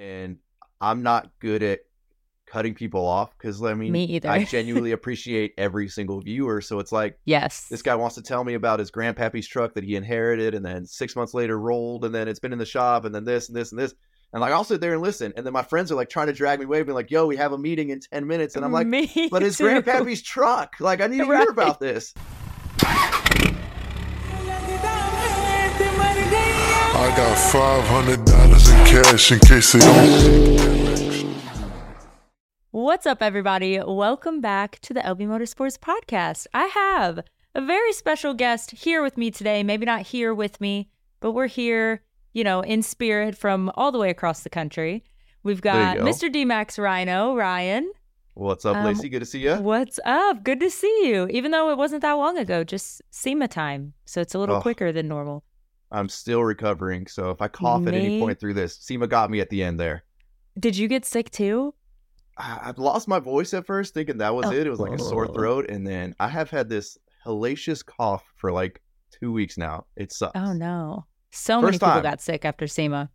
and I'm not good at cutting people off because I mean, Me either. I genuinely appreciate every single viewer. So it's like Yes. this guy wants to tell me about his grandpappy's truck that he inherited, and then six months later rolled, and then it's been in the shop, and then this and this and this. And like I'll sit there and listen, and then my friends are like trying to drag me away, being like, "Yo, we have a meeting in ten minutes," and I'm like, Me "But his too. grandpappy's truck, like I need to Right. hear about this." I got five hundred dollars in cash in case they don't. What's up, everybody? Welcome back to the LB Motorsports podcast. I have a very special guest here with me today. Maybe not here with me, but we're here, you know, in spirit from all the way across the country. We've got go. Mr. DMAXRyno, Ryan. What's up, Um, Lacey? Good to see you. What's up? Good to see you. Even though it wasn't that long ago, just SEMA time. So it's a little Oh. quicker than normal. I'm still recovering, so if I cough at any point through this, SEMA got me at the end there. Did you get sick too? I- I've lost my voice at first, thinking that was Oh. it. It was like a sore oh. throat, and then I have had this hellacious cough for like two weeks now. It oh, sucks. Oh, no. So many First people time. got sick after SEMA.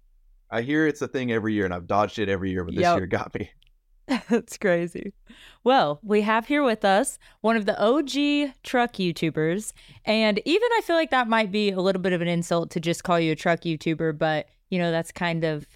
I hear it's a thing every year, and I've dodged it every year, but this Yep. year got me. That's crazy. Well, we have here with us one of the OG truck YouTubers. And even I feel like that might be a little bit of an insult to just call you a truck YouTuber, but you know, that's kind of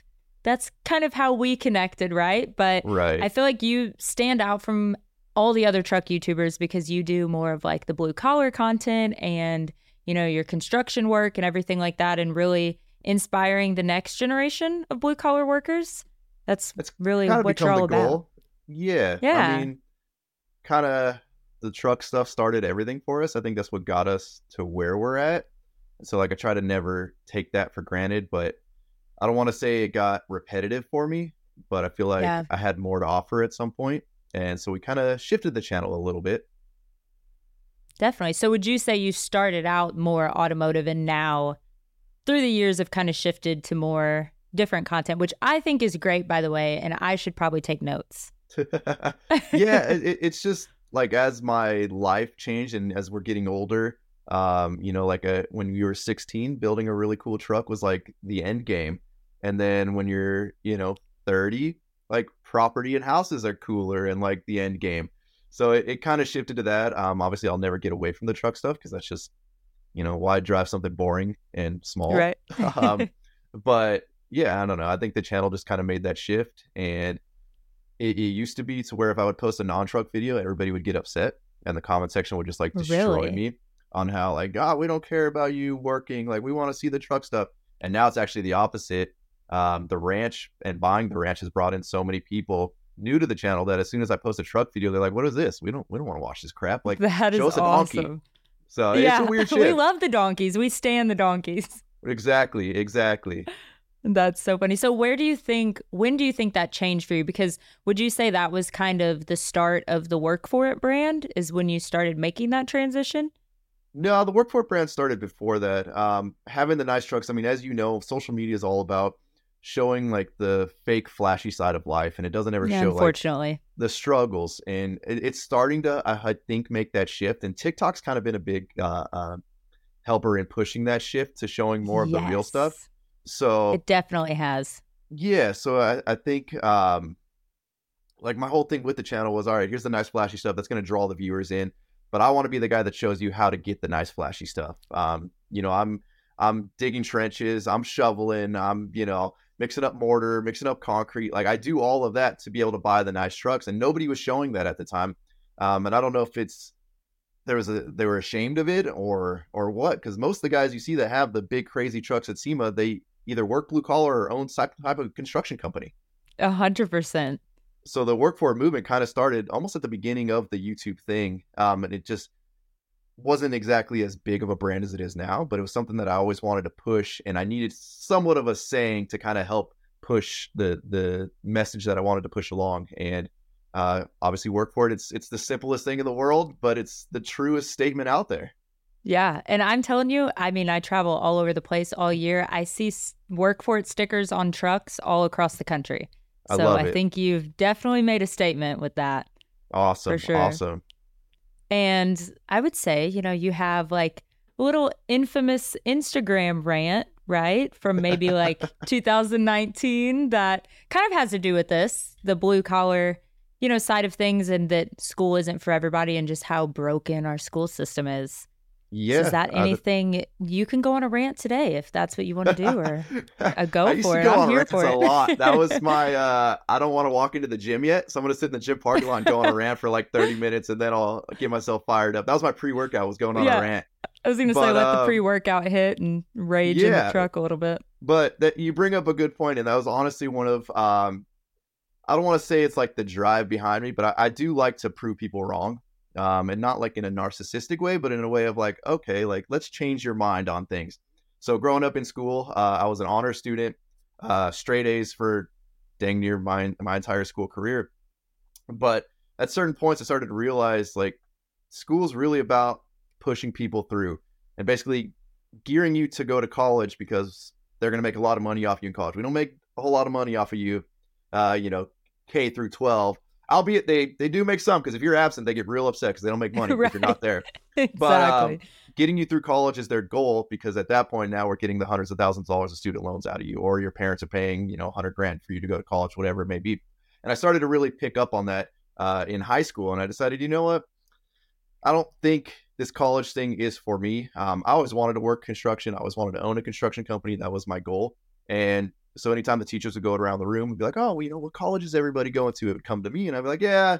that's kind of how we connected, right? But Right. I feel like you stand out from all the other truck YouTubers because you do more of like the blue collar content and, you know, your construction work and everything like that and really inspiring the next generation of blue collar workers. That's That's really what you're all the about. Yeah. Yeah. I mean, kind of the truck stuff started everything for us. I think that's what got us to where we're at. So like I try to never take that for granted, but I don't want to say it got repetitive for me, but I feel like Yeah. I had more to offer at some point. And so we kind of shifted the channel a little bit. Definitely. So would you say you started out more automotive and now through the years have kind of shifted to more different content, which I think is great by the way, and I should probably take notes. yeah, it, it- it's just like as my life changed and as we're getting older, um, you know, like a, when you were 16, building a really cool truck was like the end game. And then when you're, you know, 30, like property and houses are cooler and like the end game. So it, it kind of shifted to that. Um, obviously, I'll never get away from the truck stuff because that's just, you know, why drive something boring and small Right. um, but yeah, I don't know. I think the channel just kind of made that shift, and it, it used to be to where if I would post a non-truck video, everybody would get upset, and the comment section would just like destroy Really? me on how like, God, we don't care about you working. Like, we want to see the truck stuff. And now it's actually the opposite. Um, the ranch and buying the ranch has brought in so many people new to the channel that as soon as I post a truck video, they're like, "What is this? We don't we don't want to watch this crap." Like, that is show us a donkey. so yeah, it's a weird we love the donkeys. We stand the donkeys. exactly, exactly. That's so funny. So where do you think when do you think that changed for you? Because would you say that was kind of the start of the work for it brand is when you started making that transition? No, the work for it brand started before that. Um, having the nice trucks. I mean, as you know, social media is all about showing like the fake, flashy side of life, and it doesn't ever Yeah, show like unfortunately. the struggles. And it, it's starting to, I, I think, make that shift. And TikTok's kind of been a big uh, uh, helper in pushing that shift to showing more of the real stuff. So It definitely has. yeah, so I, I think um like my whole thing with the channel was all right, here's the nice flashy stuff that's gonna draw the viewers in, but I want to be the guy that shows you how to get the nice flashy stuff. Um, you know, I'm I'm digging trenches, I'm shoveling, I'm, you know, mixing up mortar, mixing up concrete. Like I do all of that to be able to buy the nice trucks, and nobody was showing that at the time. Um, and I don't know if it's there was a they were ashamed of it or or what because most of the guys you see that have the big crazy trucks at SEMA they either work blue collar or own type of construction company. A hundred percent. So the work for it movement kind of started almost at the beginning of the YouTube thing, um, and it just wasn't exactly as big of a brand as it is now. But it was something that I always wanted to push, and I needed somewhat of a saying to kind of help push the the message that I wanted to push along. And uh, obviously, work for it. It's it's the simplest thing in the world, but it's the truest statement out there. Yeah. And I'm telling you, I mean, I travel all over the place all year. I see work for it stickers on trucks all across the country. I So I it. think you've definitely made a statement with that. Awesome, For sure. awesome. And I would say, you know, you have like a little infamous Instagram rant right? From maybe like 2019 that kind of has to do with this, the blue collar, you know, side of things and that school isn't for everybody and just how broken our school system is. Yeah. So is that uh, anything you can go on a rant today if that's what you want to do or uh, go I used for to it. go I'm on here rants for a it. lot. That was my uh I don't want to walk into the gym yet. So I'm gonna sit in the gym parking lot and go on a rant for like 30 minutes and then I'll get myself fired up. That was my pre-workout was going on Yeah. a rant. I was going to say let the um, pre-workout hit and rage in the truck a little bit. But that you bring up a good point, and that was honestly one of um I don't want to say it's like the drive behind me, but I, I do like to prove people wrong. Um, and not like in a narcissistic way, but in a way of like, okay, like let's change your mind on things. So growing up in school, uh, I was an honor student, uh, straight A's for dang near my my entire school career. But at certain points, I started to realize like school's really about pushing people through and basically gearing you to go to college because they're going to make a lot of money off you in college. We don't make a whole lot of money off of you, uh, you know, K through 12. Albeit they they do make some because if you're absent, they get real upset because they don't make money if you're not there. exactly. um, Getting you through college is their goal because at that point now we're getting the hundreds of thousands of dollars of student loans out of you, or your parents are paying you know 100 grand for you to go to college, whatever it may be. And I started to really pick up on that uh, in high school, and I decided, you know what, I don't think this college thing is for me. Um, I always wanted to work construction. I always wanted to own a construction company. That was my goal. And so anytime the teachers would go around the room and be like, "Oh, well, you know, what college is everybody going to?" It would come to me, and I'd be like, "Yeah,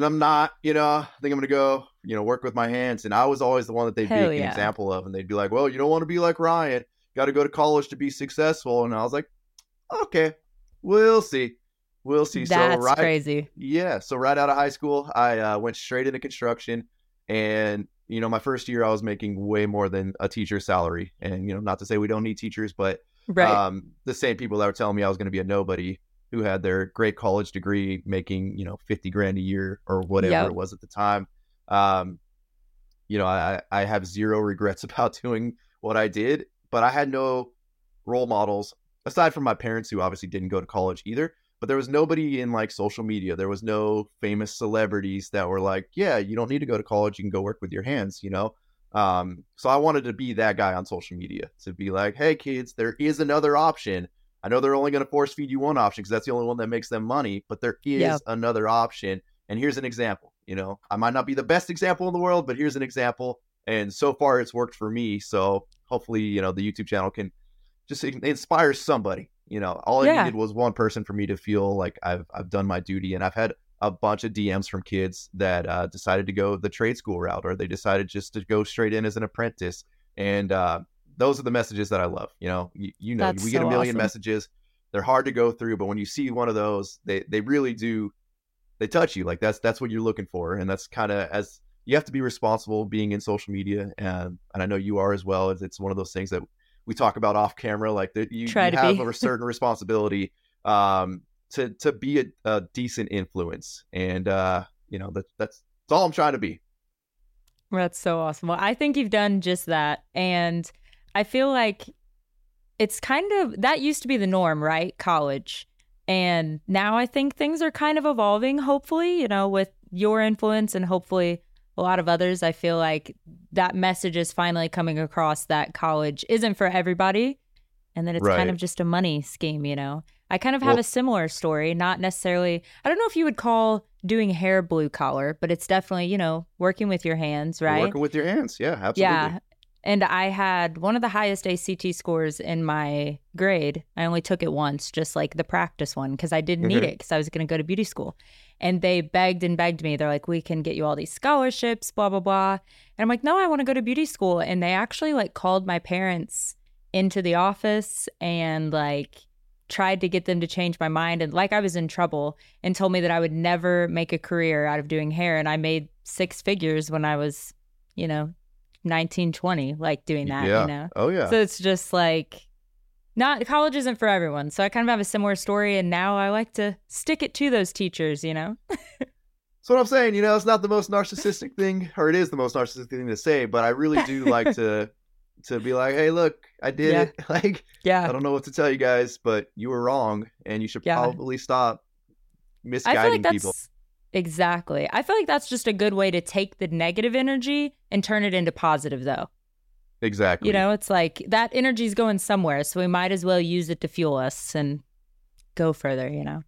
I'm not. You know, I think I'm gonna go. You know, work with my hands." And I was always the one that they'd Hell be an example of, and they'd be like, "Well, you don't want to be like Ryan. Got to go to college to be successful." And I was like, "Okay, we'll see, we'll see." That's so right, crazy. yeah. So right out of high school, I uh, went straight into construction, and you know, my first year I was making way more than a teacher's salary. And you know, not to say we don't need teachers, but Right. um, the same people that were telling me I was going to be a nobody who had their great college degree making you know 50 grand a year or whatever Yep. it was at the time um, you know I, I have zero regrets about doing what i did but i had no role models aside from my parents who obviously didn't go to college either but there was nobody in like social media there was no famous celebrities that were like yeah you don't need to go to college you can go work with your hands you know um, so I wanted to be that guy on social media to be like, hey kids, there is another option. I know they're only going to force feed you one option because that's the only one that makes them money, but there is Yeah. another option. And here's an example. You know, I might not be the best example in the world, but here's an example. And so far, it's worked for me. So hopefully, you know, the YouTube channel can just inspire somebody. You know, all I needed was one person for me to feel like I've I've done my duty, and I've had a bunch of DMs from kids that uh, decided to go the trade school route, or they decided just to go straight in as an apprentice. And uh, those are the messages that I love. You know, you, you know, That's we get a million awesome. messages. They're hard to go through, but when you see one of those, they they really do they touch you. Like that's that's what you're looking for, and that's kind of as you have to be responsible being in social media, and and I know you are as well. It's, it's one of those things that we talk about off camera, like that you, Try you to have be. a certain responsibility um, to to be a, a decent influence, and uh, you know that that's that's all I'm trying to be. That's so awesome. Well, I think you've done just that. And I feel like it's kind of that used to be the norm, right? College. And now I think things are kind of evolving, hopefully, you know, with your influence and hopefully a lot of others. I feel like that message is finally coming across that college isn't for everybody and that it's kind of just a money scheme, you know. I kind of have Well- a similar story, not necessarily, I don't know if you would call doing hair blue collar, but it's definitely, you know, working with your hands, right? Working with your hands, yeah, absolutely. Yeah. And I had one of the highest ACT scores in my grade. I only took it once, just like the practice one, because I didn't need it because I was going to go to beauty school. And they begged and begged me. They're like, we can get you all these scholarships, blah, blah, blah. And I'm like, no, I want to go to beauty school. And they actually like called my parents into the office and like tried to get them to change my mind. And like I was in trouble and told me that I would never make a career out of doing hair. And I made six figures when I was, you know, 19, 20, like doing that, yeah. you know? Oh yeah. So it's just like, not college isn't for everyone. So I kind of have a similar story. And now I like to stick it to those teachers, you know? So what I'm saying, you know, it's not the most narcissistic thing, or it is the most narcissistic thing to say, but I really do like to to be like, hey, look, I did Yeah. it. Like, I don't know what to tell you guys, but you were wrong, and you should Yeah. probably stop I misguiding feel like people. exactly. I feel like that's just a good way to take the negative energy and turn it into positive, though. exactly. You know, it's like that energy's going somewhere, so we might as well use it to fuel us and go further, you know.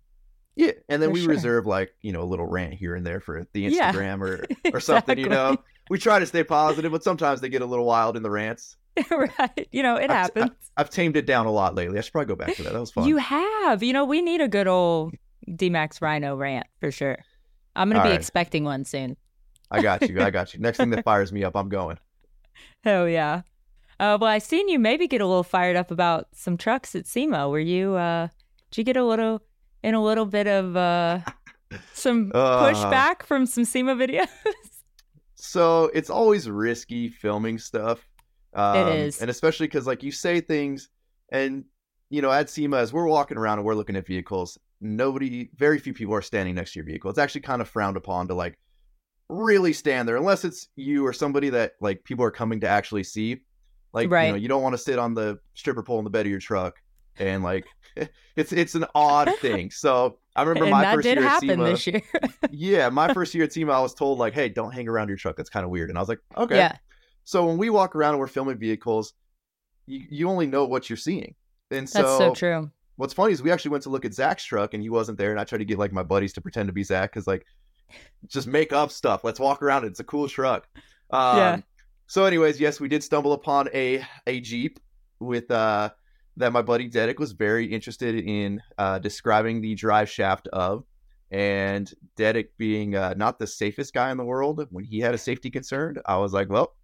Yeah, and then For we sure. reserve like you know a little rant here and there for the Yeah. Instagram or or something. You know, Exactly. We try to stay positive, but sometimes they get a little wild in the rants. right. You know, it I've- happens. I've tamed it down a lot lately. I should probably go back to that. That was fun. You have. You know, we need a good old DMAXRyno rant for sure. I'm going to be right. expecting one soon. I got you. I got you. Next thing that fires me up, I'm going. Hell yeah. Uh, well, I seen you maybe get a little fired up about some trucks at SEMA. Were you, uh, did you get a little, in a little bit of uh, some Uh. pushback from some SEMA videos? So it's always risky filming stuff. Um, is. and especially because like you say things, and you know at SEMA as we're walking around and we're looking at vehicles, nobody, very few people are standing next to your vehicle. It's actually kind of frowned upon to like really stand there unless it's you or somebody that like people are coming to actually see. Like you know, you don't want to sit on the stripper pole in the bed of your truck and like it's it's an odd thing. So I remember and my that first did year at happen SEMA. this year. yeah, my first year at SEMA, I was told like, "Hey, don't hang around your truck. That's kind of weird." And I was like, "Okay." Yeah. So when we walk around and we're filming vehicles, you, you only know what you're seeing. And so, That's so true. what's funny is we actually went to look at Zach's truck and he wasn't there. And I tried to get like my buddies to pretend to be Zach because like, just make up stuff. Let's walk around. It's a cool truck. Um, Yeah. So, anyways, yes, we did stumble upon a a Jeep with uh that my buddy Dedek was very interested in uh, describing the drive shaft of. And Dedek being uh, not the safest guy in the world, when he had a safety concern, I was like, well,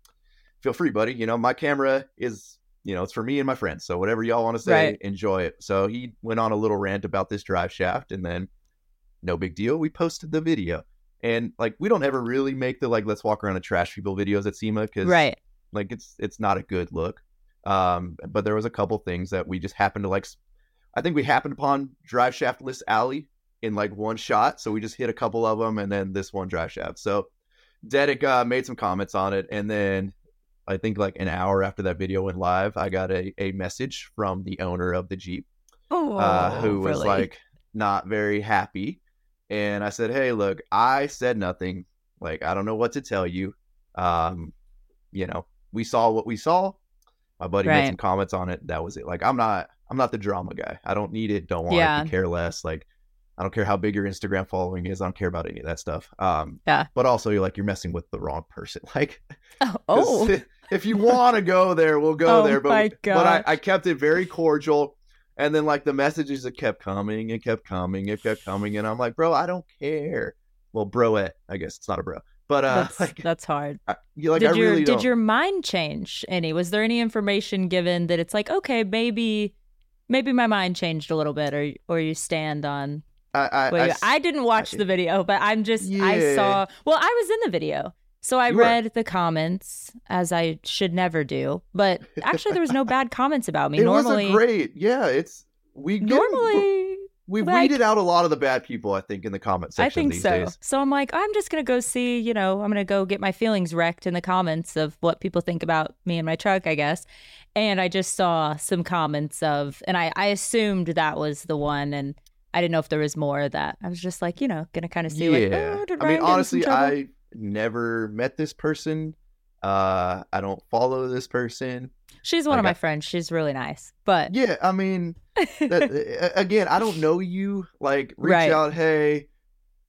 feel free, buddy. You know, my camera is, you know, it's for me and my friends. So whatever y'all want to say, Right. enjoy it. So he went on a little rant about this drive shaft, and then no big deal. We posted the video. And like we don't ever really make the like let's walk around and trash people videos at SEMA because Right. like it's it's not a good look. Um, but there was a couple things that we just happened to like. I think we happened upon drive shaftless alley in like one shot, so we just hit a couple of them, and then this one drive shaft. So Dedek uh, made some comments on it, and then I think like an hour after that video went live, I got a a message from the owner of the Jeep Oh, uh, who was like not very happy. And I said, "Hey, look, I said nothing. Like, I don't know what to tell you. Um, you know, we saw what we saw. My buddy made some comments on it. That was it. Like, I'm not, I'm not the drama guy. I don't need it. Don't want Yeah. it. Care less. Like, I don't care how big your Instagram following is. I don't care about any of that stuff. Um, Yeah. But also, you're like, you're messing with the wrong person. Like, oh, oh. if you want to go there, we'll go Oh there. But but I. I kept it very cordial. And then like the messages that kept coming and kept coming and kept coming, and I'm like, bro, I don't care. Well, broette, I guess it's not a bro, but uh, that's, like, that's hard. I, like did I your really did your mind change any? Was there any information given that it's like okay, maybe maybe my mind changed a little bit, or or you stand on? I, I, Well, I you- s- I didn't watch the video, but I'm just I saw. Well, I was in the video, so I You were. read the comments as I should never do. But actually, there was no bad comments about me. it normally, great, yeah. It's we get- normally we like- weeded out a lot of the bad people, I think, in the comment section I think so. days. So I'm like, I'm just gonna go see, you know, I'm gonna go get my feelings wrecked in the comments of what people think about me and my truck, I guess. And I just saw some comments of, and I, I assumed that was the one, and I didn't know if there was more of that. I was just like, you know, gonna kind of see, like, yeah, oh, did I mean, Ryan get in some honestly? I never met this person. Uh, I don't follow this person. she's one I of my got- friends. She's really nice, but Yeah, I mean, that, again, I don't know you. Like, reach Right. out. Hey,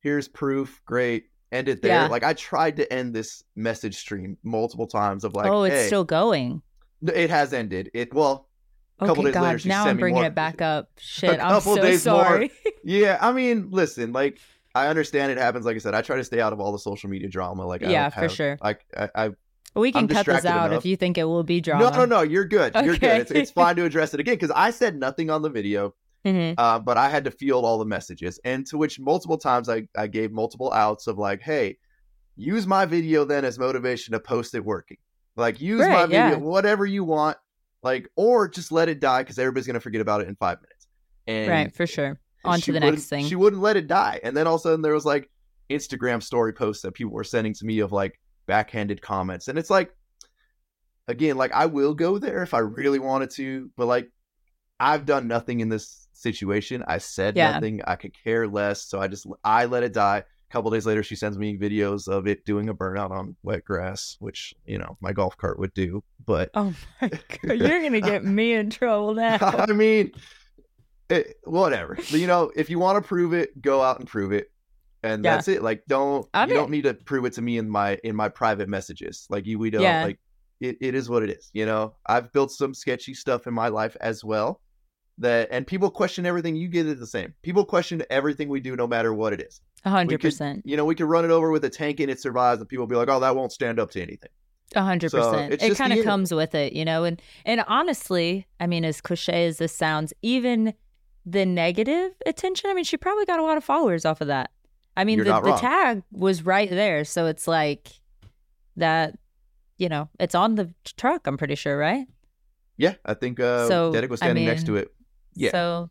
here's proof. Great. End it there. Yeah. Like, I tried to end this message stream multiple times of like, oh, it's hey, still going. it has ended. It well, A couple Okay, days God, later, she now sent I'm bringing more- it back up. Shit, I'm so days more. sorry. yeah. I mean, listen, like, I understand it happens. Like I said, I try to stay out of all the social media drama. Like, I Yeah, don't for sure. Like, I, I we can I'm cut this out enough. if you think it will be drama. no, no, no. You're good. You're good. It's, it's fine to address it again because I said nothing on the video. hmm uh, but I had to field all the messages, and to which multiple times I, I gave multiple outs of like, hey, use my video then as motivation to post it working. Like, use my video, yeah. whatever you want, like, or just let it die because everybody's gonna forget about it in five minutes. And Right, for sure. On to the next thing. She wouldn't let it die, and then all of a sudden there was like Instagram story posts that people were sending to me of like backhanded comments, and it's like, again, like I will go there if I really wanted to, but like I've done nothing in this situation. I said Yeah. nothing. I could care less, so I just I let it die. A couple days later, she sends me videos of it doing a burnout on wet grass, which you know my golf cart would do. But Oh my god, you're gonna get me in trouble now. I mean, it, whatever. You know, if you want to prove it, go out and prove it, and Yeah. that's it. Like, don't I you don't need to prove it to me in my in my private messages. Like you, we don't Yeah. like it. It is what it is. You know, I've built some sketchy stuff in my life as well. That and people question everything. You get it the same. People question everything we do, no matter what it is. A hundred percent. You know, we could run it over with a tank and it survives, and people be like, "Oh, that won't stand up to anything." A hundred percent. It kind of comes with it, you know. And and honestly, I mean, as cliche as this sounds, even the negative attention. I mean, she probably got a lot of followers off of that. I mean, the, the tag was right there, so it's like that. You know, it's on the truck. I'm pretty sure, right? Yeah, I think uh, So, Dedek was I standing next to it. Yeah. So,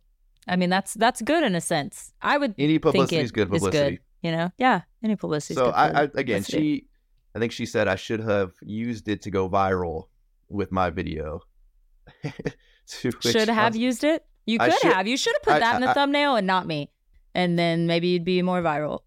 I mean, that's that's good in a sense. I would Any publicity it is good is publicity. You know, yeah. Any publicity. is so I, I again publicity. she i think she said i should have used it to go viral with my video To which should have was- used it. You could should- have. You should have put I- that in the thumbnail and not me. And then maybe you'd be more viral.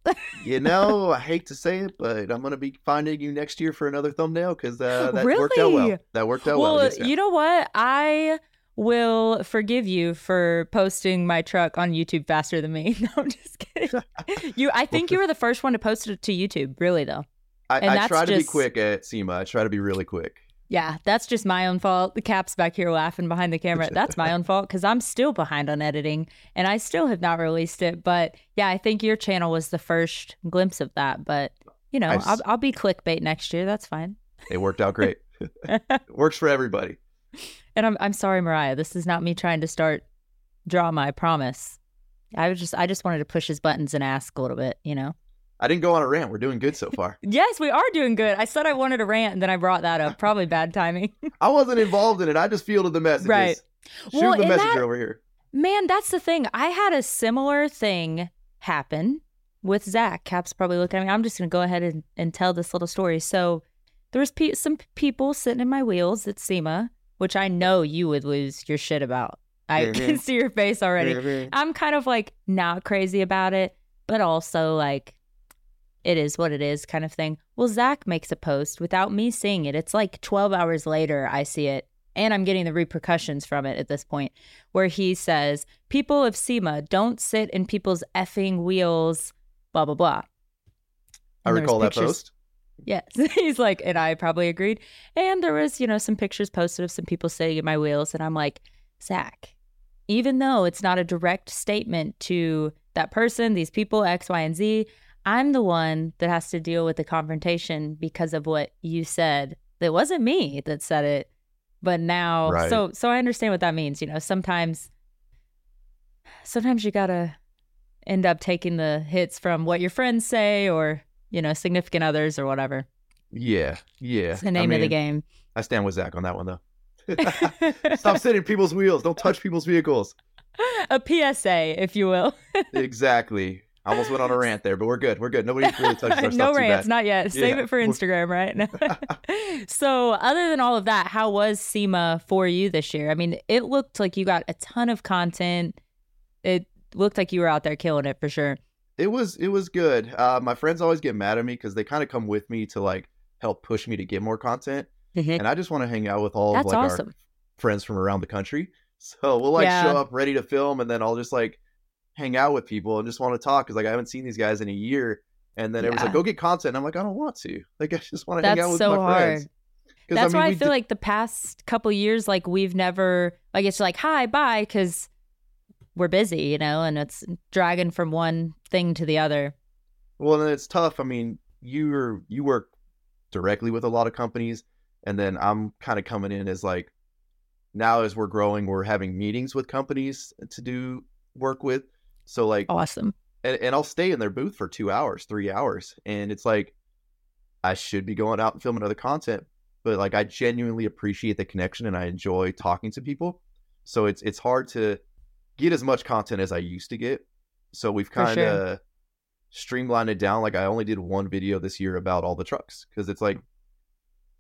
you know i hate to say it but i'm gonna be finding you next year for another thumbnail because uh, that worked out well that worked out well, well yes, yeah. you know what? I will forgive you for posting my truck on YouTube faster than me. No, I'm just kidding. you, I think you were the first one to post it to YouTube. Really though. i, I try to just- be quick at sema i try to be really quick Yeah, that's just my own fault. The cap's back here laughing behind the camera. That's my own fault because I'm still behind on editing and I still have not released it. But yeah, I think your channel was the first glimpse of that. But you know, I'll, I'll be clickbait next year. That's fine. it worked out great it works for everybody And I'm I'm sorry, Mariah. This is not me trying to start drama. I promise. I was just I just wanted to push his buttons and ask a little bit. You know. I didn't go on a rant we're doing good so far Yes, we are doing good. I said I wanted a rant, and then I brought that up. Probably bad timing. i wasn't involved in it i just fielded the messages Right. shoot Well, the messenger that- over here Man, that's the thing. I had a similar thing happen with Zach. Cap's probably looking at me. I'm just going to go ahead and, and tell this little story. So there was pe- some people sitting in my wheels at SEMA, which I know you would lose your shit about. I can Mhm. see your face already. Mhm. I'm kind of like not crazy about it, but also like it is what it is kind of thing. Well, Zach makes a post without me seeing it. It's like 12 hours later, I see it, and I'm getting the repercussions from it at this point, where he says, People of SEMA don't sit in people's effing wheels, blah, blah, blah. i And recall that post Yes. He's like, and I probably agreed. And there was, you know, some pictures posted of some people sitting in my wheels. And I'm like, Zach, even though it's not a direct statement to that person, these people, X, Y, and Z, I'm the one that has to deal with the confrontation because of what you said. It wasn't me that said it. But now Right. so so I understand what that means. You know, sometimes sometimes you gotta end up taking the hits from what your friends say or, you know, significant others or whatever. yeah yeah It's the I name of the game. I stand with Zach on that one though. Stop sitting in people's wheels. Don't touch people's vehicles. a PSA, if you will. Exactly. I almost went on a rant there, but we're good. We're good. Nobody really touches our no rants, not yet. Save Yeah. it for Instagram, right? so, other than all of that, how was SEMA for you this year? I mean, it looked like you got a ton of content. It looked like you were out there killing it for sure. It was it was good. Uh, my friends always get mad at me because they kind of come with me to like help push me to get more content, and I just want to hang out with all That's of like awesome. our friends from around the country. So we'll like Yeah. show up ready to film, and then I'll just like hang out with people and just want to talk because like I haven't seen these guys in a year. And then Yeah. like, "Go get content." I'm like, "I don't want to. Like, I just want to hang out with so my hard. friends." That's mean, why I feel did- like the past couple years, like we've never, like it's like hi, bye, because we're busy, you know, and it's dragging from one thing to the other. Well, then it's tough. I mean, you're you work directly with a lot of companies, and then I'm kind of coming in as like now as we're growing, we're having meetings with companies to do work with. So like, Awesome. and, and I'll stay in their booth for two hours, three hours, and it's like I should be going out and filming other content, but like I genuinely appreciate the connection and I enjoy talking to people. So it's it's hard to get as much content as I used to get. So we've kind sure. of streamlined it down. Like I only did one video this year about all the trucks because it's like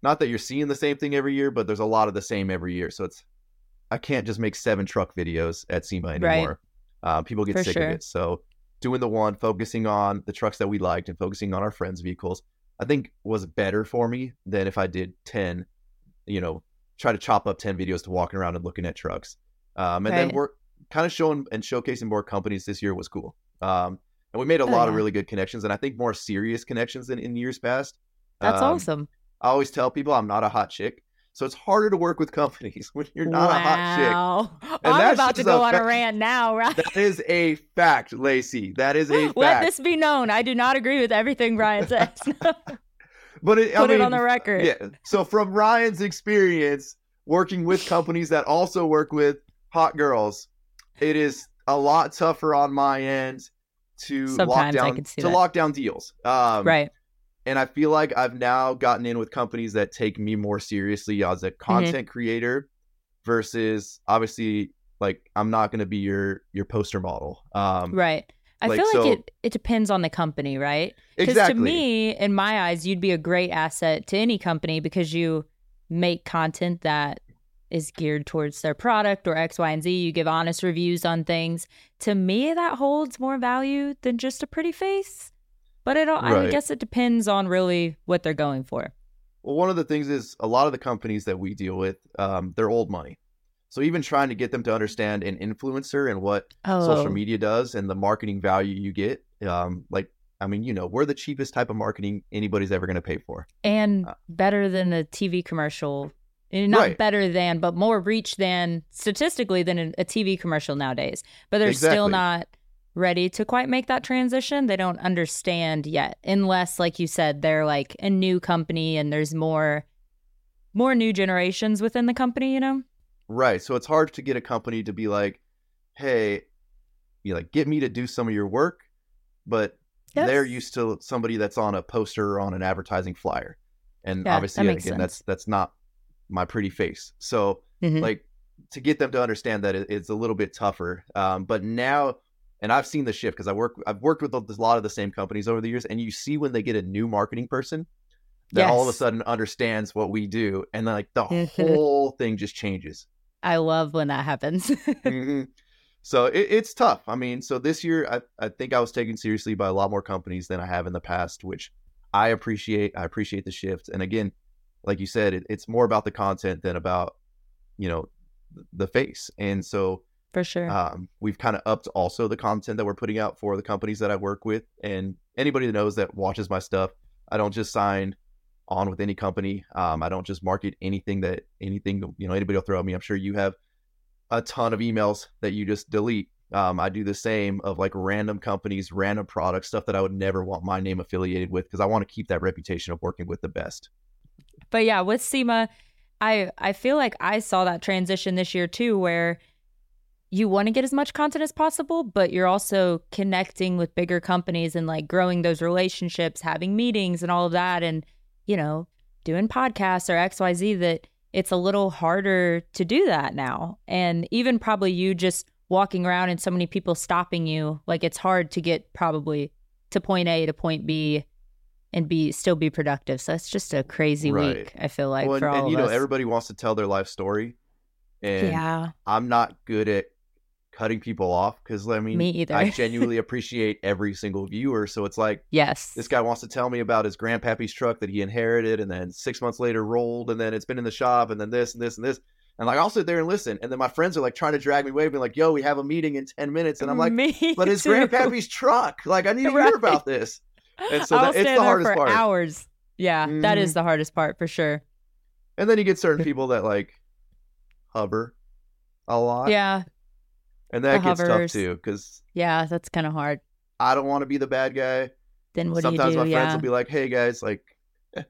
not that you're seeing the same thing every year, but there's a lot of the same every year. So it's I can't just make seven truck videos at SEMA Right. Uh, people get For sick sure. of it. So doing the one, focusing on the trucks that we liked and focusing on our friends' vehicles, I think was better for me than if I did 10, you know, try to chop up 10 videos to walking around and looking at trucks. Um, and then we're kind of showing and showcasing more companies this year was cool. Um, and we made a Oh, lot of really good connections and I think more serious connections than in years past. That's Um, awesome. I always tell people I'm not a hot chick. So it's harder to work with companies when you're not a hot chick. wow. And I'm that's about to go on a rant now, right? That is a fact, Lacey. That is a fact. Let this be known. I do not agree with everything Ryan says. but it, I Put it on the record. Yeah. So from Ryan's experience working with companies that also work with hot girls, it is a lot tougher on my end to lock Sometimes down to that. lock down deals. Um, right. And I feel like I've now gotten in with companies that take me more seriously as Mm-hmm. a content creator versus obviously like I'm not going to be your your poster model. Um, Right. I like, feel like so- it, it depends on the company, right? Because Exactly. to me, in my eyes, you'd be a great asset to any company because you make content that is geared towards their product or X, Y, and Z. You give honest reviews on things. To me, that holds more value than just a pretty face. But it, all I guess it depends on really what they're going for. Well, one of the things is a lot of the companies that we deal with, um, they're old money. So even trying to get them to understand an influencer and what Oh, social media does and the marketing value you get, um, like I mean, you know, we're the cheapest type of marketing anybody's ever going to pay for. and Uh, better than a TV commercial. Eh, Not Right. better than, but more reach than statistically than a, a TV commercial nowadays. But they're still not ready to quite make that transition. They don't understand yet, unless, like you said, they're like a new company and there's more, more new generations within the company. You know? Right. So it's hard to get a company to be like, hey, you like get me to do some of your work, but they're used to somebody that's on a poster or on an advertising flyer. And Yeah, obviously that again, that's sense. that's not my pretty face. So Mhm. like to get them to understand that it, it's a little bit tougher. Um, but now, and I've seen the shift because I work, I've worked with a lot of the same companies over the years, and you see when they get a new marketing person that all of a sudden understands what we do, and then like the Mhm. whole thing just changes. I love when that happens. hmm So it, it's tough. I mean, so this year, I, I think I was taken seriously by a lot more companies than I have in the past, which I appreciate. I appreciate the shift. And again, like you said, it, it's more about the content than about, you know, the face. And so For sure. um, we've kind of upped also the content that we're putting out for the companies that I work with. And anybody that knows that watches my stuff, I don't just sign on with any company. Um, I don't just market anything that anything you know anybody will throw at me. I'm sure you have a ton of emails that you just delete. Um, I do the same of like random companies, random products, stuff that I would never want my name affiliated with because I want to keep that reputation of working with the best. But yeah, with SEMA, I I feel like I saw that transition this year too, where you want to get as much content as possible, but you're also connecting with bigger companies and like growing those relationships, having meetings and all of that, and you know, doing podcasts or XYZ that it's a little harder to do that now. And even probably you just walking around and so many people stopping you, like it's hard to get probably to point A to point B and be still be productive. So it's just a crazy Right. week, I feel like, well, for and, all and you know, us. everybody wants to tell their life story, and yeah, I'm not good at cutting people off because I mean, me either. I genuinely appreciate every single viewer. So it's like yes. this guy wants to tell me about his grandpappy's truck that he inherited, and then six months later rolled, and then it's been in the shop, and then this and this and this. And like I'll sit there and listen, and then my friends are like trying to drag me away, being like, "Yo, we have a meeting in ten minutes," and I'm like, me "But it's too. grandpappy's truck, like I need to Right. hear about this." And so that- it's the hardest for part. hours. Yeah, that Mhm. is the hardest part for sure. And then you get certain people that like hover a lot, Yeah, and that the gets hovers. tough too because yeah, that's kind of hard. I don't want to be the bad guy. Then what Sometimes do you do? Sometimes my do? friends Yeah, will be like, "Hey guys, like, eh,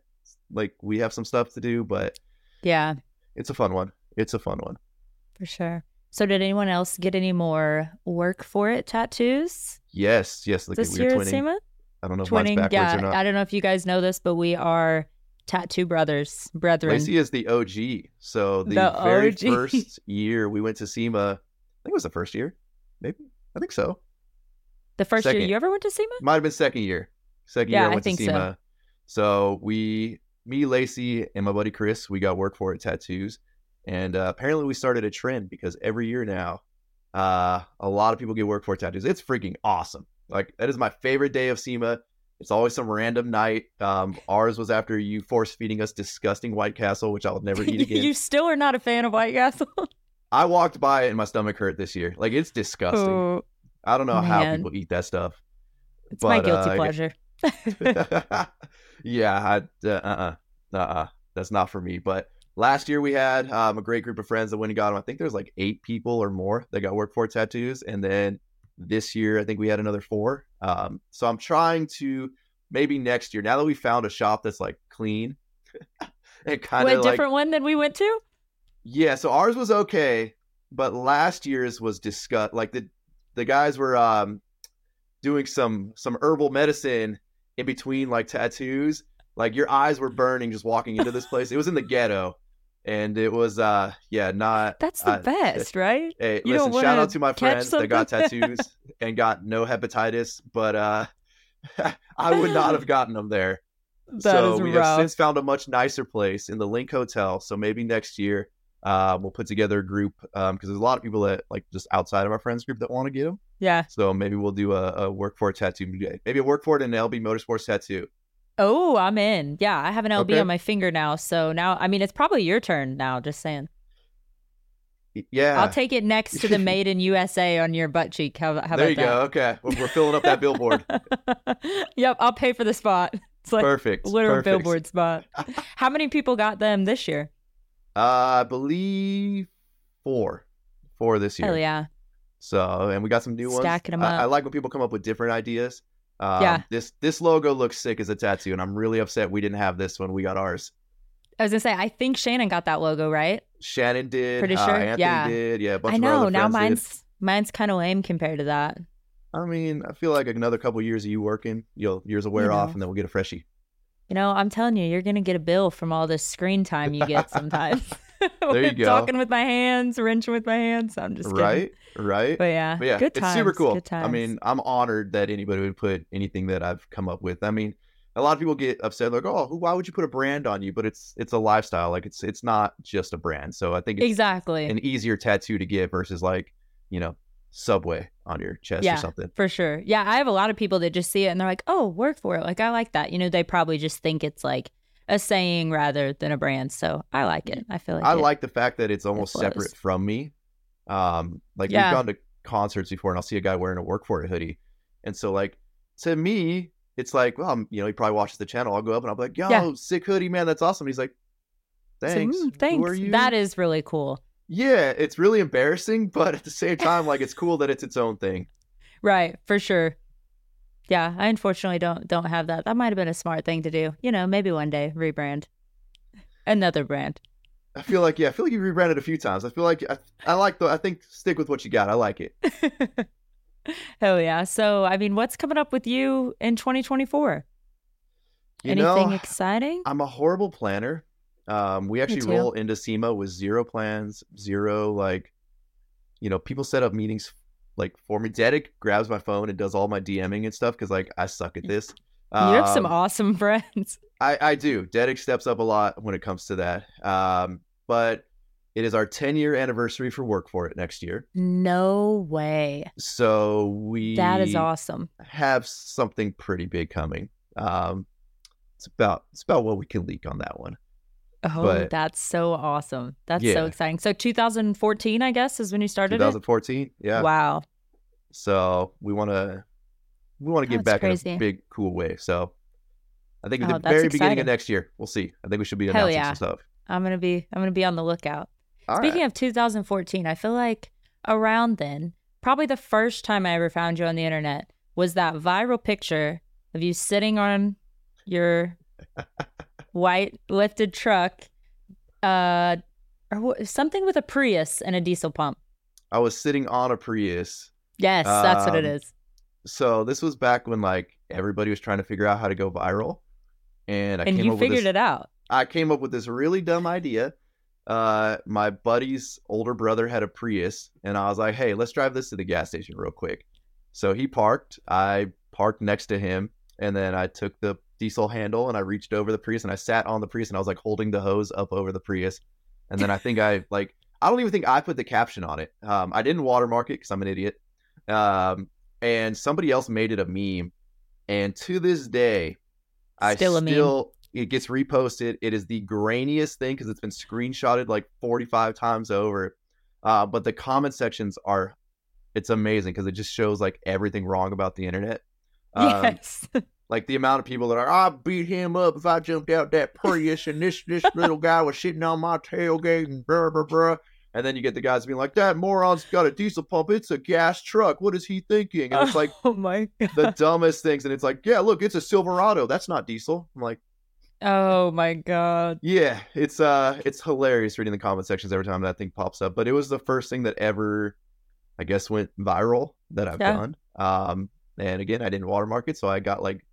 like we have some stuff to do, but yeah, it's a fun one. It's a fun one." for sure. So, did anyone else get any more work for it? Tattoos Yes, yes. Look, this year at. SEMA? I don't know if mine's Twinning, backwards yeah. or not. I don't know if you guys know this, but we are tattoo brothers, brethren. Lacey is the OG. So the, The very OG. first year we went to SEMA, think it was the first year. Maybe. I think so. the first year you ever went to SEMA? Might have been second year. Second Yeah, year I I went think to so. SEMA. So. we, me, Lacey, and my buddy Chris, we got work for it tattoos. And uh, apparently we started a trend because every year now, uh, a lot of people get work for it tattoos. It's freaking awesome. Like that is my favorite day of SEMA. It's always some random night. Um, ours was after you force feeding us disgusting White Castle, which I will never eat again. you still are not a fan of White Castle. I walked by it and my stomach hurt this year. Like it's disgusting. Oh, I don't know how people eat that stuff. it's my guilty uh, pleasure. yeah, I, uh, uh, uh, uh, that's not for me. But last year we had um, a great group of friends that went and got them. I think there's like eight people or more that got work for tattoos, and then this year I think we had another four. Um, so I'm trying to maybe next year. Now that we found a shop that's like clean and kind of like different one than we went to? Yeah, so ours was okay, but last year's was disgust. Like the the guys were um doing some some herbal medicine in between like tattoos. Like your eyes were burning just walking into this place. It was in the ghetto, and it was uh yeah not. That's the uh, best, right? Hey, You listen, shout out to my friends that got tattoos and got no hepatitis, but uh I would not have gotten them there That so we have since found a much nicer place in the LINQ Hotel. So maybe next year uh, we'll put together a group because there's a lot of people that like just outside of our friends group that want to get them. Yeah. So maybe we'll do a, a work for it tattoo day. Maybe a work for it and an LB Motorsports tattoo. Oh, I'm in. Yeah, I have an LB Okay. on my finger now. So now, I mean, it's probably your turn now. Just saying. Yeah, I'll take it next to the Made in USA on your butt cheek. How, how there about that? There you go. Okay, we're, we're filling up that billboard. yep, I'll pay for the spot. It's like Perfect. literal perfect. billboard spot. How many people got them this year? Uh, I believe four, four this year. Hell yeah. So, and we got some new ones. Stacking 'em I, I like when people come up with different ideas. Um, Yeah. This this logo looks sick as a tattoo, and I'm really upset we didn't have this when we got ours. I was gonna say, I think Shannon got that logo right. Shannon did. Pretty uh, sure, Anthony yeah. did. Yeah, I know. Now mine's did. mine's kind of lame compared to that. I mean, I feel like another couple years of you working, you'll yours will wear off, and then we'll get a freshie. You know, I'm telling you, you're gonna get a bill from all this screen time you get sometimes. There you go. Talking with my hands, wrenching with my hands. I'm just kidding. Right, right. But yeah, But yeah, good it's super cool. Times. I mean, I'm honored that anybody would put anything that I've come up with. I mean, a lot of people get upset like, "Oh, why would you put a brand on you?" But it's it's a lifestyle. Like it's it's not just a brand. So I think it's exactly an easier tattoo to get versus like you know Subway on your chest Yeah. or something. for sure. Yeah, I have a lot of people that just see it and they're like, "Oh, work for it." Like I like that. You know, they probably just think it's like a saying rather than a brand. So I like it. I feel like I it- like the fact that it's almost flows. separate from me. Um, like Yeah. we've gone to concerts before, and I'll see a guy wearing a work for it hoodie, and so like to me, it's like, well, I'm, you know, he probably watches the channel. I'll go up and I'll be like, yo, Yeah. sick hoodie, man, that's awesome. he's like, So, thanks, mm, Who thanks. That is really cool. Yeah, it's really embarrassing, but at the same time, like it's cool that it's its own thing. Right, for sure. Yeah, I unfortunately don't don't have that. That might have been a smart thing to do. You know, maybe one day rebrand another brand. I feel like, yeah, I feel like you rebranded a few times. I feel like I, I like the, I think stick with what you got. I like it. Hell yeah. So, I mean, what's coming up with you in 2024? You Anything know, exciting? I'm a horrible planner. Um, we actually roll into SEMA with zero plans, zero like, you know, people set up meetings like for me. Dedek grabs my phone and does all my DMing and stuff because like I suck at this. you have some Um, awesome friends. I I do. Dedek steps up a lot when it comes to that. Um, but it is our 10 year anniversary for Work for It next year, No way. so we That is awesome. have something pretty big coming. Um, it's about it's about what we can leak on that one. Oh, But- that's so awesome. That's Yeah. so exciting. So 2014, I guess, is when you started it. 2014, yeah. Wow. So we want to we want to oh, give That's back crazy. in a big, cool way. So I think at Oh, the very beginning of next year, we'll see. I think we should be announcing yeah. some stuff. I'm gonna be I'm gonna be on the lookout. All Speaking right. of 2014, I feel like around then, probably the first time I ever found you on the internet was that viral picture of you sitting on your white lifted truck, uh, or something with a Prius and a diesel pump. I was sitting on a Prius. Yes, that's what it Um. So this was back when like everybody was trying to figure out how to go viral, and I And came you up figured with this, it out. I came up with this really dumb idea. Uh, my buddy's older brother had a Prius, and I was like, "Hey, let's drive this to the gas station real quick." So he parked. I parked next to him, and then I took the diesel handle and I reached over the Prius and I sat on the Prius and I was like holding the hose up over the Prius. And then I think I like I don't even think I put the caption on it. Um, I didn't watermark it because I'm an idiot. Um, and somebody else made it a meme, and to this day, I Still still it gets reposted. It is the grainiest thing because it's been screenshotted like forty five times over. Uh, but the comment sections are, it's amazing because it just shows like everything wrong about the internet. Um, yes. Like the amount of people that are, I beat him up if I jumped out that Prius and this this little guy was sitting on my tailgate and blah blah blah. And then you get the guys being like, that moron's got a diesel pump. It's a gas truck. What is he thinking? And it's like oh my god. the dumbest things. And it's like, yeah, look, it's a Silverado. That's not diesel. I'm like, Oh my god. yeah, it's uh, it's hilarious reading the comment sections every time that thing pops up. But it was the first thing that ever, I guess, went viral that I've Yeah. done. Um, and again, I didn't watermark it, so I got like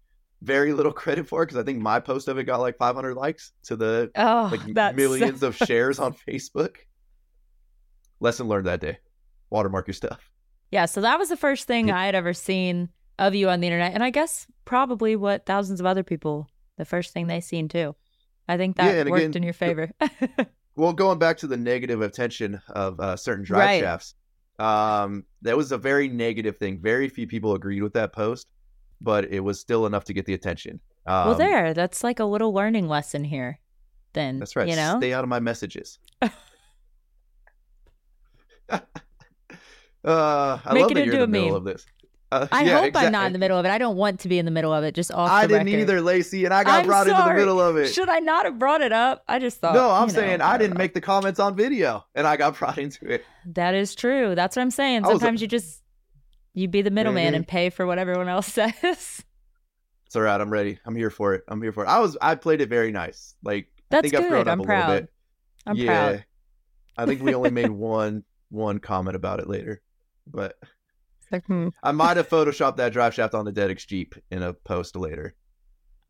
very little credit for it because I think my post of it got like 500 likes to the Oh, like millions of shares on Facebook. Lesson learned that day: watermark your stuff. Yeah, so that was the first thing Yeah. I had ever seen of you on the internet, and I guess probably what thousands of other people the first thing they seen too. I think that Yeah, worked again, in your favor. Well, going back to the negative attention of uh, certain drive Right. shafts, um, that was a very negative thing. Very few people agreed with that post, but it was still enough to get the attention. Um, well, there, that's like a little learning lesson here. Then That's right. You know, Stay out of my messages. uh, I Make love it that you're into in the a middle meme. of this. Uh, I yeah, hope I'm not in the middle of it. I don't want to be in the middle of it. Just off I didn't record. either, Lacey, and I got I'm brought into the middle of it. Should I not have brought it up? I just thought. no, I'm you know, saying I didn't make the comments on video, and I got brought into it. That is true. That's what I'm saying. Was a- Sometimes you just you be the middleman and pay for what everyone else says. It's all right. I'm ready. I'm here for it. I'm here for it. I was. I played it very nice. Like I That's think I've grown good. up I'm a little proud. bit. I'm yeah, proud. I think we only made one one comment about it later, but like, hmm. I might have photoshopped that drive shaft on the Dedix Jeep in a post later.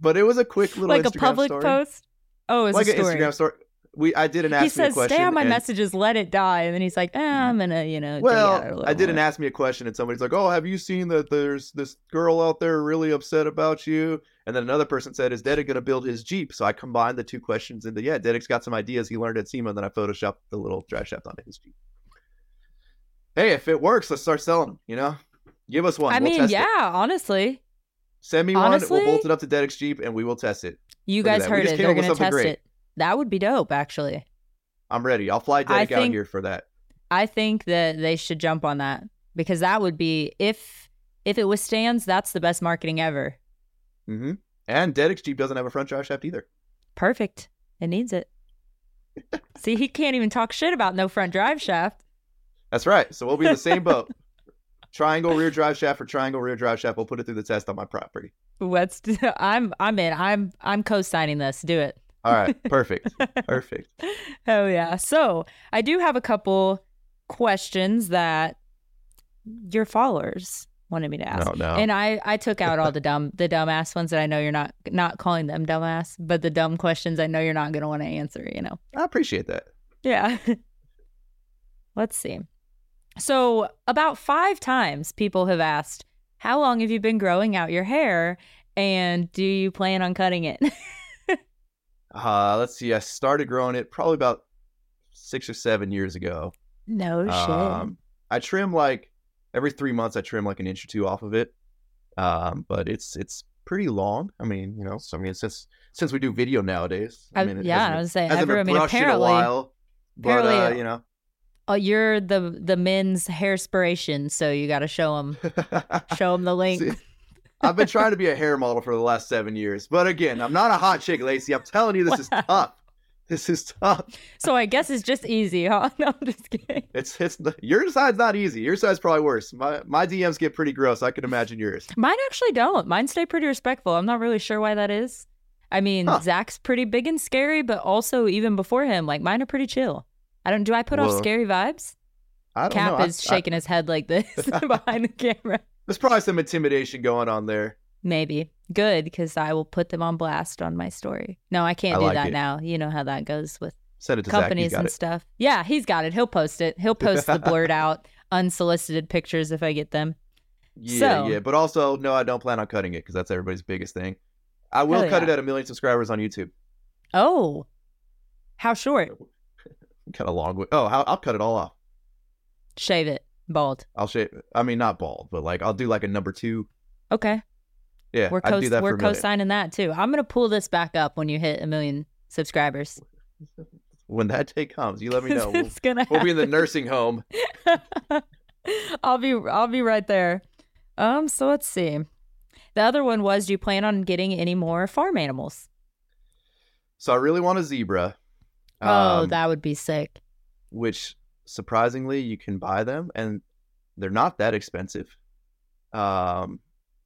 but it was a quick little like a Instagram public story. post. Oh, it's like a an. Instagram story. We I did an ask he me a says, question. "Stay on my and- messages, let it die," and then he's like, eh, "I'm gonna, you know." dig out a Well, I did an more." ask me a question, and somebody's like, "Oh, have you seen that? There's this girl out there really upset about you." And then another person said, "Is Dedek going to build his Jeep?" So I combined the two questions into yeah, Dedek's got some ideas he learned at SEMA, and then I photoshopped the little drive shaft onto his Jeep. Hey, if it works, let's start selling them. You know, give us one. I we'll mean, yeah, it. honestly, Send me one. We'll bolt it up to Dedek's Jeep, and we will test it. you Look guys heard it. They're gonna test great. it. That would be dope, actually. I'm ready. I'll fly I Dedek out here for that. I think that they should jump on that because that would be if if it withstands, that's the best marketing ever. Mm-hmm. And Dedek's Jeep doesn't have a front drive shaft either. Perfect. It needs it. See, he can't even talk shit about no front drive shaft. That's right. So we'll be in the same boat. triangle rear drive shaft or triangle rear drive shaft. We'll put it through the test on my property. Let's. I'm. I'm in. I'm. I'm co-signing this. Do it. All right. Perfect. Perfect. Oh yeah. So I do have a couple questions that your followers wanted me to ask. No, no. And I, I took out all the dumb the dumbass ones that I know you're not not calling them dumbass, but the dumb questions I know you're not gonna want to answer, you know. I appreciate that. Yeah. Let's see. So about five times people have asked, How long have you been growing out your hair? And do you plan on cutting it? Uh, let's see. I started growing it probably about six or seven years ago. no shit. Um, I trim like every three months. I trim like an inch or two off of it. Um, but it's it's pretty long. I mean, you know, so I mean, since since we do video nowadays, I I- mean, yeah, I was saying, hasn't been I mean, in a apparently- while. But uh, you know, Oh, you're the the men's hairspiration, so you got to show them show them the link. See, I've been trying to be a hair model for the last seven years, but again, I'm not a hot chick, Lacey. I'm telling you, this is tough. This is tough. So I guess it's just easy, huh? No, I'm just kidding. It's it's your side's not easy. Your side's probably worse. My my DMs get pretty gross. I can imagine yours. Mine actually don't. Mine stay pretty respectful. I'm not really sure why that is. I mean, Huh. Zach's pretty big and scary, but also even before him, like mine are pretty chill. I don't. Do I put off scary vibes? I don't Cap know. I- is I- shaking his head like this behind the camera. There's probably some intimidation going on there. Maybe good because I will put them on blast on my story. No, I can't I do like that it. now. You know how that goes with Send it to companies and it. stuff. Yeah, he's got it. He'll post it. He'll post the blurred out, unsolicited pictures if I get them. Yeah, So- yeah. But also, no, I don't plan on cutting it because that's everybody's biggest thing. I will cut yeah. it at a million subscribers on YouTube. Oh, how short? Cut a long way. Oh, I'll, I'll cut it all off. Shave it. Bald. I'll shave. I mean, not bald, but like I'll do like a number two. Okay. Yeah, We're co do that we're for a million. co-signing that too. I'm gonna pull this back up when you hit a million subscribers. When that day comes, you let me know. We'll, it's gonna we'll be in the nursing home. I'll be I'll be right there. Um, so let's see. The other one was do you plan on getting any more farm animals? So I really want a zebra. oh, um, that would be sick. which surprisingly you can buy them and they're not that expensive. Um,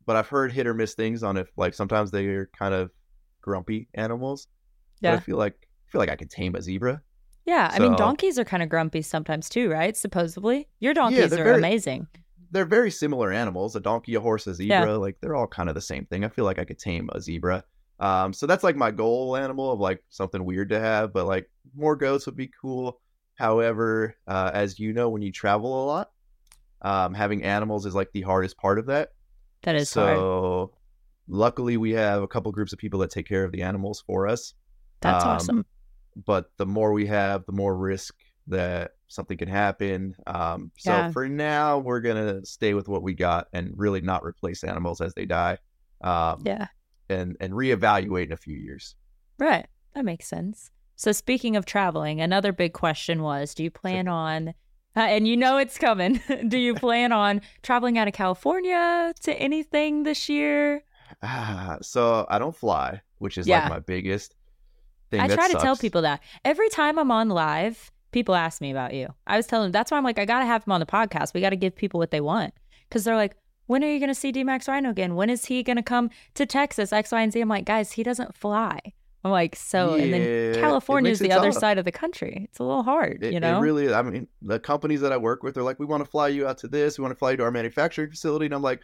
but I've heard hit or miss things on if like sometimes they're kind of grumpy animals. But Yeah. I feel like I feel like I could tame a zebra. Yeah, I mean donkeys are kind of grumpy sometimes too, right? Supposedly. Your donkeys they're very- amazing. They're very similar animals. A donkey, a horse, a zebra, like they're all kind of the same thing. I feel like I could tame a zebra. Um, so that's like my goal animal of like something weird to have, but like more goats would be cool. However, uh, as you know, when you travel a lot, um, having animals is like the hardest part of that. That is hard. so luckily we have a couple groups of people that take care of the animals for us That's um, awesome. but the more we have the more risk that something can happen um, so Yeah. for now we're gonna stay with what we got and really not replace animals as they die um, Yeah. and and reevaluate in a few years Right. That makes sense. So speaking of traveling, another big question was, do you plan on uh, and you know it's coming. do you plan on traveling out of California to anything this year? ah, so i don't fly which is Yeah. like my biggest thing I try to tell people that. Every time I'm on live, people ask me about you. I was telling them that's why I'm like, I gotta have him on the podcast. We gotta give people what they want. Cause they're like, when are you gonna see DMAXRyno again? When is he gonna come to Texas? X, Y, and Z. I'm like, guys, he doesn't fly. I'm like, so and then California is the other tough. side of the country. It's a little hard, It, you it know? really, I mean, the companies that I work with are like, we want to fly you out to this. We want to fly you to our manufacturing facility. And I'm like,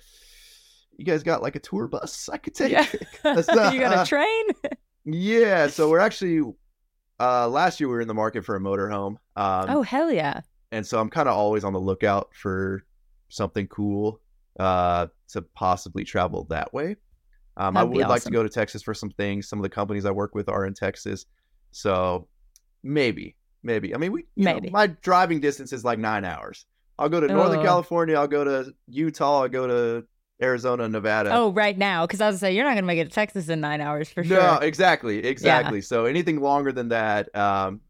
you guys got like a tour bus I could take? Yeah. That's not- you got a train? yeah. So we're actually, uh, last year we were in the market for a motorhome. Um, oh hell yeah. and so I'm kind of always on the lookout for something cool, uh, to possibly travel that way. Um, I would be like to go to Texas for some things. Some of the companies I work with are in Texas. So maybe, maybe. I mean, we, you know, Maybe. my driving distance is like nine hours. I'll go to Northern Oh. California. I'll go to Utah. I'll go to Arizona, Nevada. Oh, right now. Because I was say you're not gonna make it to Texas in nine hours for sure. No, exactly, exactly. So anything longer than that, um,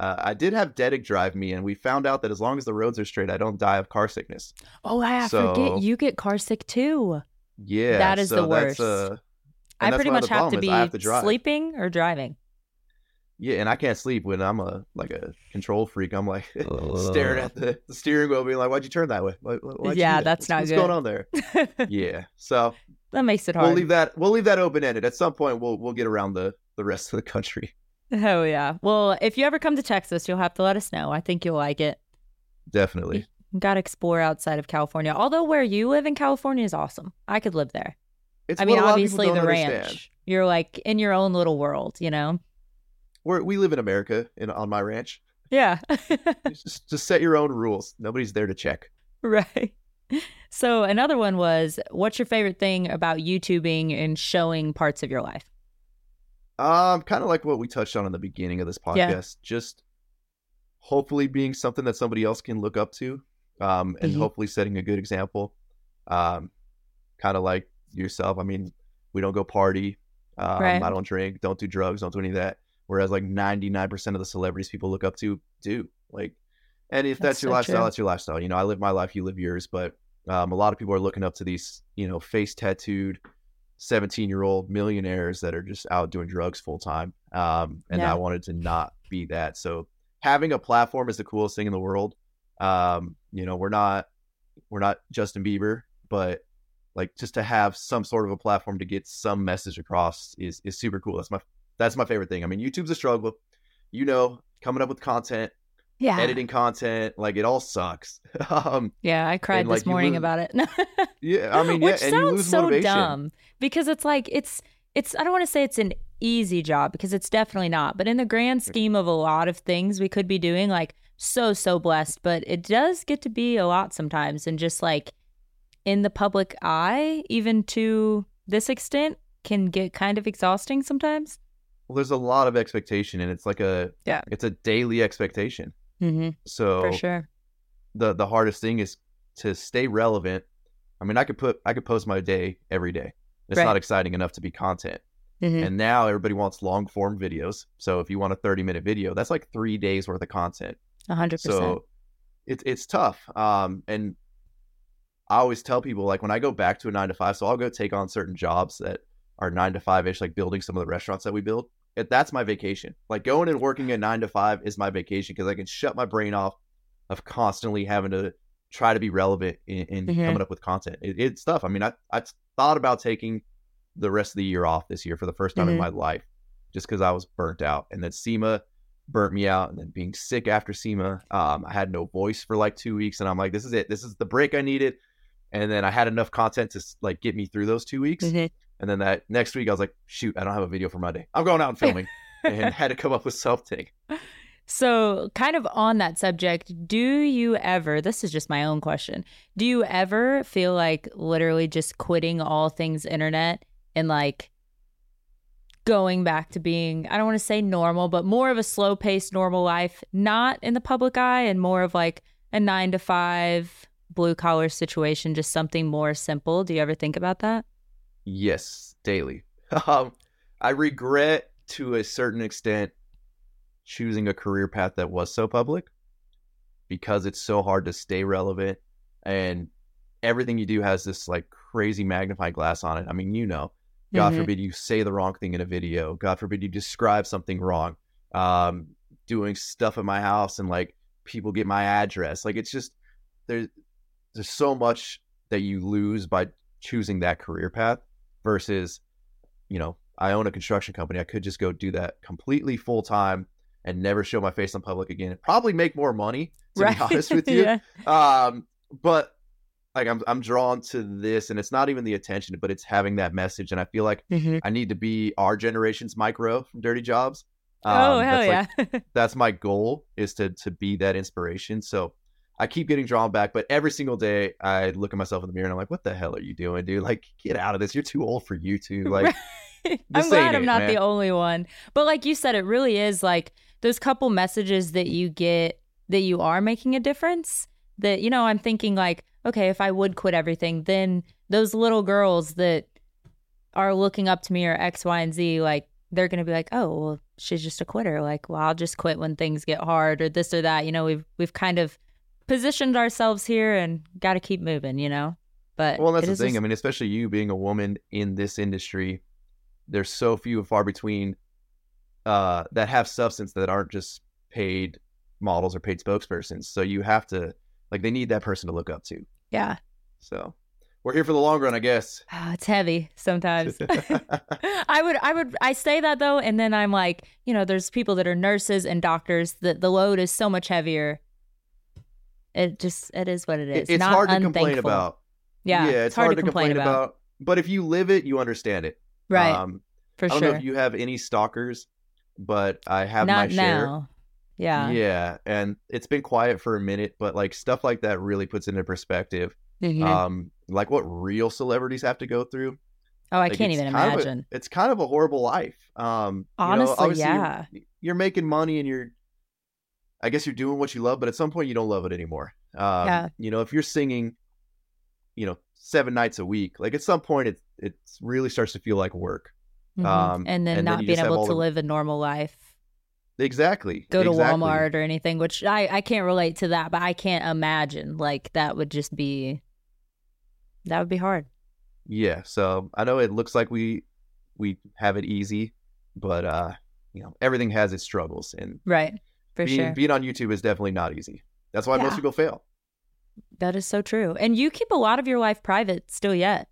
uh, I did have Dedic drive me, and we found out that as long as the roads are straight, I don't die of car sickness. Oh, I So- forget you get car sick too. Yeah, That is so the that's, worst. uh, I pretty much have to be have to sleeping or driving. Yeah, and I can't sleep when I'm a like a control freak. I'm like staring at the, the steering wheel, being like, "Why'd you turn that way? Why, why'd you Yeah, that? that's What's- not what's good. going on there?" Yeah, so that makes it hard. we'll leave that we'll leave that open ended. At some point, we'll we'll get around the the rest of the country. Oh yeah. Well, if you ever come to Texas, you'll have to let us know. I think you'll like it. Definitely. Got to explore outside of California. Although where you live in California is awesome. I could live there. It's I mean, what a lot of people obviously the understand. ranch. You're like in your own little world, you know. We're, we live in America in on my ranch. Yeah. just, just set your own rules. Nobody's there to check. right. So another one was, what's your favorite thing about YouTubing and showing parts of your life? Um, kind of like what we touched on in the beginning of this podcast. Yeah. Just hopefully being something that somebody else can look up to, um, and Mhm. hopefully setting a good example. Um, kind of like yourself. I mean, we don't go party. Um, Right. I don't drink. Don't do drugs. Don't do any of that. Whereas like ninety nine percent of the celebrities people look up to do. Like, and if that's, That's your so lifestyle, true. that's your lifestyle. You know, I live my life. You live yours. But um, a lot of people are looking up to these, you know, face tattooed 17 year old millionaires that are just out doing drugs full time. Um, and Yeah. I wanted to not be that. So having a platform is the coolest thing in the world. Um, you know, we're not, we're not Justin Bieber, but like just to have some sort of a platform to get some message across is, is super cool. That's my, that's my favorite thing. I mean, YouTube's a struggle, you know, coming up with content, Yeah. editing content, like it all sucks. um, Yeah, I cried this like, you morning lose- about it. yeah, I mean, Which yeah, you sounds lose so motivation. dumb because it's like it's it's I don't want to say it's an easy job because it's definitely not, but in the grand scheme of a lot of things we could be doing, like so so blessed, but it does get to be a lot sometimes, and just like in the public eye, even to this extent, can get kind of exhausting sometimes. Well, there's a lot of expectation, and it's like a Yeah. it's a daily expectation. Mm-hmm, So for sure. the the hardest thing is to stay relevant, I mean, I could put I could post my day every day. It's Right. not exciting enough to be content. Mhm. And now everybody wants long form videos. So if you want a 30 minute video, that's like three days worth of content. A hundred percent. So it's it's tough. Um, and I always tell people like when I go back to a nine to five, so I'll go take on certain jobs that are nine to five ish, like building some of the restaurants that we build. It, that's my vacation. Like going and working at nine to five is my vacation because I can shut my brain off of constantly having to try to be relevant in, in Mhm. coming up with content. It, it's tough. I mean, I I thought about taking the rest of the year off this year for the first time in Mhm. my life, just because I was burnt out, and then SEMA burnt me out, and then being sick after SEMA, um, I had no voice for like two weeks, and I'm like, this is it. This is the break I needed. And then I had enough content to like get me through those two weeks. Mhm. And then that next week, I was like, shoot, I don't have a video for Monday. I'm going out and filming, and had to come up with something. So, kind of on that subject, do you ever, this is just my own question, do you ever feel like literally just quitting all things internet and like going back to being, I don't want to say normal, but more of a slow paced normal life, not in the public eye and more of like a nine to five blue collar situation, just something more simple? Do you ever think about that? Yes, daily. Um, I regret to a certain extent choosing a career path that was so public because it's so hard to stay relevant and everything you do has this like crazy magnifying glass on it. I mean, you know, God Mhm. forbid you say the wrong thing in a video. God forbid you describe something wrong. Um, doing stuff at my house and like people get my address. Like it's just there's there's so much that you lose by choosing that career path versus, you know, I own a construction company. I could just go do that completely full time and never show my face in public again. Probably make more money, to be honest with you. yeah. Um, but like I'm I'm drawn to this, and it's not even the attention, but it's having that message. And I feel like Mhm. I need to be our generation's Mike Rowe from Dirty Jobs. oh, Um, hell that's yeah. like- that's my goal is to to be that inspiration. So I keep getting drawn back, but every single day I look at myself in the mirror and I'm like, "What the hell are you doing, dude? Like, get out of this. You're too old for YouTube." Like, I'm glad I'm it, not man. the only one. But like you said, it really is like those couple messages that you get that you are making a difference. That, you know, I'm thinking like, okay, if I would quit everything, then those little girls that are looking up to me or X, Y, and Z, like they're gonna be like, oh, well, she's just a quitter. Like, well, I'll just quit when things get hard or this or that. You know, we've we've kind of positioned ourselves here and got to keep moving. You know, but well, that's the thing. just- I mean, especially you being a woman in this industry, there's so few and far between uh, that have substance that aren't just paid models or paid spokespersons. So you have to like they need that person to look up to. Yeah, So we're here for the long run, I guess. Ah, it's heavy sometimes. I would, I would, I say that though, and then I'm like, you know, there's people that are nurses and doctors that the load is so much heavier. It just, it is what it is. It's Not hard to complain about. Yeah, yeah it's, hard, to complain, about. But if you live it, you understand it. Right, Um, for I don't sure. know if you have any stalkers, but I have Not my share. now. Yeah. Yeah, and it's been quiet for a minute, but like stuff like that really puts it into perspective. Mhm. Um, like what real celebrities have to go through. oh, I Like, can't even of a- imagine. it's kind of a horrible life. Um, you know, Honestly, you're- yeah. You're, making money and you're, I guess you're doing what you love, but at some point you don't love it anymore. Um, Yeah. You know, if you're singing, you know, seven nights a week, like at some point it it really starts to feel like work. Mhm. um, and then and not you being able to the- live a normal life. Exactly. Go to exactly. Walmart or anything, which I, I can't relate to that, but I can't imagine. Like, that would just be, that would be hard. Yeah. So I know it looks like we we have it easy, but uh, you know, everything has its struggles, and Right. For being sure. being on YouTube is definitely not easy. That's why most people fail. That is so true. And you keep a lot of your life private still yet.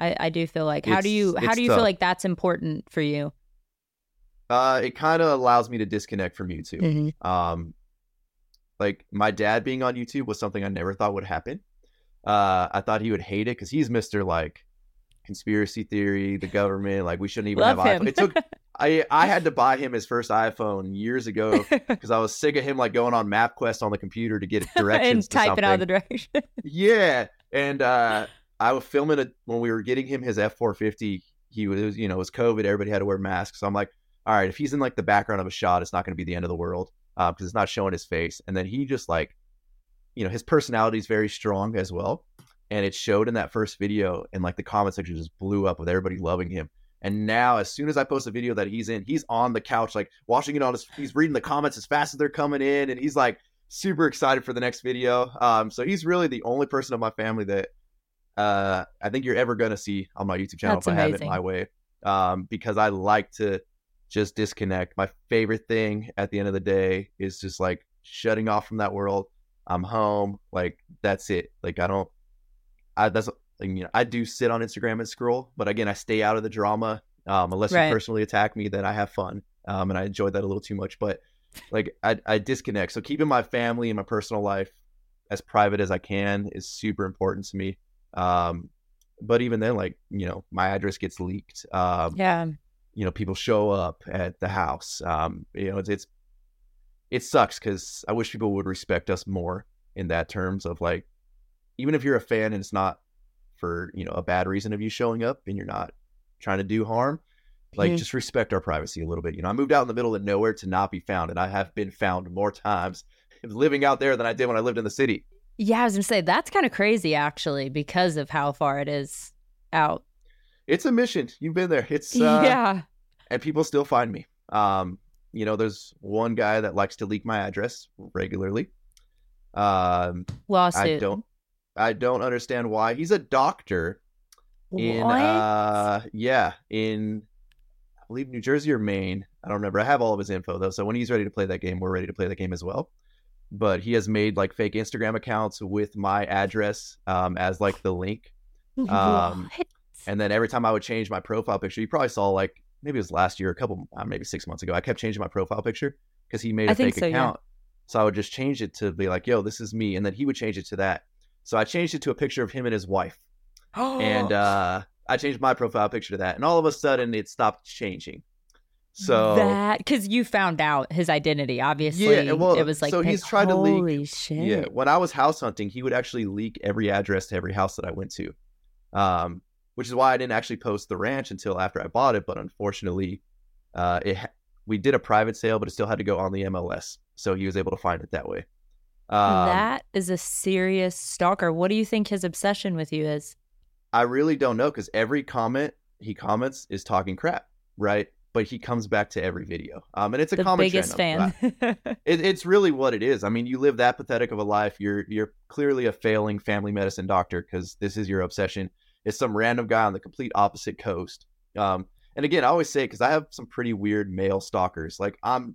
I, I do feel like how do you how do you tough. feel like that's important for you? Uh, it kind of allows me to disconnect from YouTube. Mm-hmm. Um, like my dad being on YouTube was something I never thought would happen. Uh, I thought he would hate it because he's Mister like conspiracy theory, the government. Like we shouldn't even Love have him. iPhone. It took I I had to buy him his first iPhone years ago because I was sick of him like going on MapQuest on the computer to get directions and to typing out the direction. yeah, and uh, I was filming it when we were getting him his F four fifty. He was, you know, it was COVID. Everybody had to wear masks. So I'm like, all right, if he's in like the background of a shot, it's not going to be the end of the world because it's not showing his face. And then he just like you know, his personality is very strong as well. And it showed in that first video, and like the comment section just blew up with everybody loving him. And now, as soon as I post a video that he's in, he's on the couch, like watching it on his, he's reading the comments as fast as they're coming in, and he's like super excited for the next video. Um, so he's really the only person of my family that uh, I think you're ever gonna see on my YouTube channel That's if I have it my way. Um, because I like to just disconnect. My favorite thing at the end of the day is just like shutting off from that world. I'm home. Like that's it. Like I don't. I that's you know I do sit on Instagram and scroll, but again I stay out of the drama. Um, unless Right. you personally attack me, then I have fun. Um, and I enjoy that a little too much. But like I I disconnect. So keeping my family and my personal life as private as I can is super important to me. Um, but even then, like you know, my address gets leaked. Um, Yeah. You know people show up at the house um you know it's, it's it sucks because i wish people would respect us more in that terms of like even if you're a fan and it's not for you know a bad reason of you showing up and you're not trying to do harm like Mhm. just respect our privacy a little bit you know i moved out in the middle of nowhere to not be found and i have been found more times living out there than i did when i lived in the city Yeah, I was gonna say that's kind of crazy actually because of how far it is out. It's a mission you've been there it's uh, yeah. and people still find me. Um, you know, there's one guy that likes to leak my address regularly. Um, Lawsuit. I don't, I don't understand why. He's a doctor in, What? uh, yeah, in, I believe New Jersey or Maine. I don't remember. I have all of his info though. So when he's ready to play that game, we're ready to play that game as well. But he has made like fake Instagram accounts with my address um, as like the link. um, What? And then every time I would change my profile picture, you probably saw like maybe it was last year, a couple, uh, maybe six months ago. I kept changing my profile picture because he made I a think fake so, yeah. account. So I would just change it to be like, "Yo, this is me," and then he would change it to that. So I changed it to a picture of him and his wife, and uh, I changed my profile picture to that, and all of a sudden it stopped changing. So that because you found out his identity, obviously. Yeah, well, it was like so pic- he's tried to leak- Holy shit! Yeah, when I was house hunting, he would actually leak every address to every house that I went to, um, which is why I didn't actually post the ranch until after I bought it. But unfortunately, uh, it we did a private sale, but it still had to go on the MLS, so he was able to find it that way. Um, that is a serious stalker. What do you think his obsession with you is? I really don't know because every comment he comments is talking crap, right? But he comes back to every video, um, and it's a The common biggest fan. It, it's really what it is. I mean, you live that pathetic of a life. You're you're clearly a failing family medicine doctor because this is your obsession. It's some random guy on the complete opposite coast. Um, and again, I always say because I have some pretty weird male stalkers. Like I'm,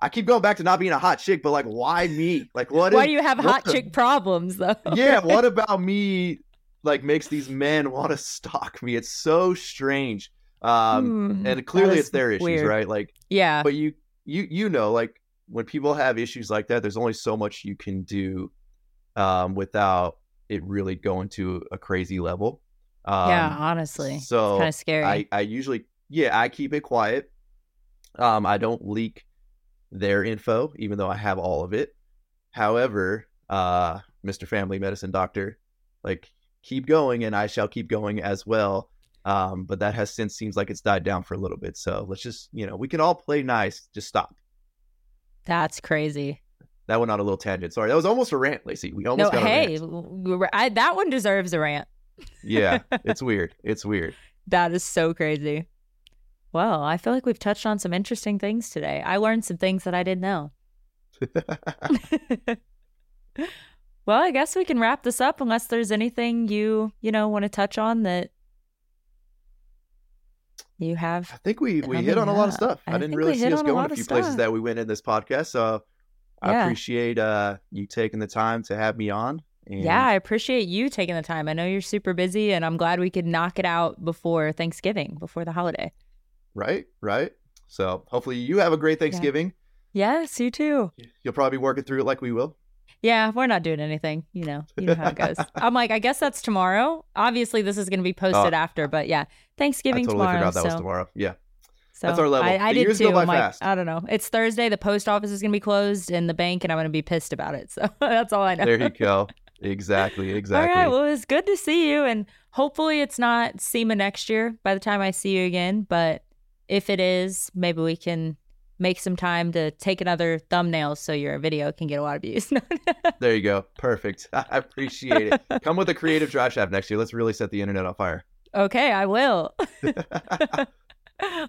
I keep going back to not being a hot chick, but like, why me? Like, what? Why is- do you have hot the- chick problems though? yeah, what about me? Like makes these men want to stalk me? It's so strange. Um, Hmm, and clearly it's their issues, weird. right? Like Yeah. but you you you know like when people have issues like that there's only so much you can do um without it really going to a crazy level um yeah, honestly. so it's kind of scary. i i usually yeah i keep it quiet um i don't leak their info even though i have all of it however uh mr family medicine doctor like keep going and i shall keep going as well um but that has since seems like it's died down for a little bit so let's just you know we can all play nice just stop That's crazy. that went on a little tangent sorry that was almost a rant lacey we No, almost got a hey, rant. I, that one deserves a rant. Yeah it's weird it's weird That is so crazy. Well, I feel like we've touched on some interesting things today. I learned some things that I didn't know. well, I guess we can wrap this up unless there's anything you, you know, want to touch on that you have. I think we we I hit on a lot of stuff. I, I didn't really see us going a few places that we went in this podcast. So I Yeah. appreciate uh you taking the time to have me on. And Yeah, I appreciate you taking the time. I know you're super busy and I'm glad we could knock it out before Thanksgiving, before the holiday. Right, right. So hopefully you have a great Thanksgiving. Yes, you too. You'll probably be working through it like we will. Yeah, we're not doing anything. You know, you know how it goes. I'm like, I guess that's tomorrow. Obviously, this is going to be ah. posted Oh. after, but yeah, Thanksgiving I totally tomorrow. forgot that was tomorrow. Yeah. So That's our level. I, I did too. go by I'm like. I don't know. It's Thursday. The post office is going to be closed, and the bank, and I'm going to be pissed about it. So that's all I know. There you go. Exactly, exactly. All right. Well, it's good to see you, and hopefully it's not SEMA next year by the time I see you again. But if it is, maybe we can make some time to take another thumbnail so your video can get a lot of views. there you go. Perfect. I appreciate it. Come with a creative drive shaft next year. Let's really set the internet on fire. okay, I will.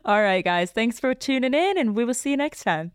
All right, guys. Thanks for tuning in, and we will see you next time.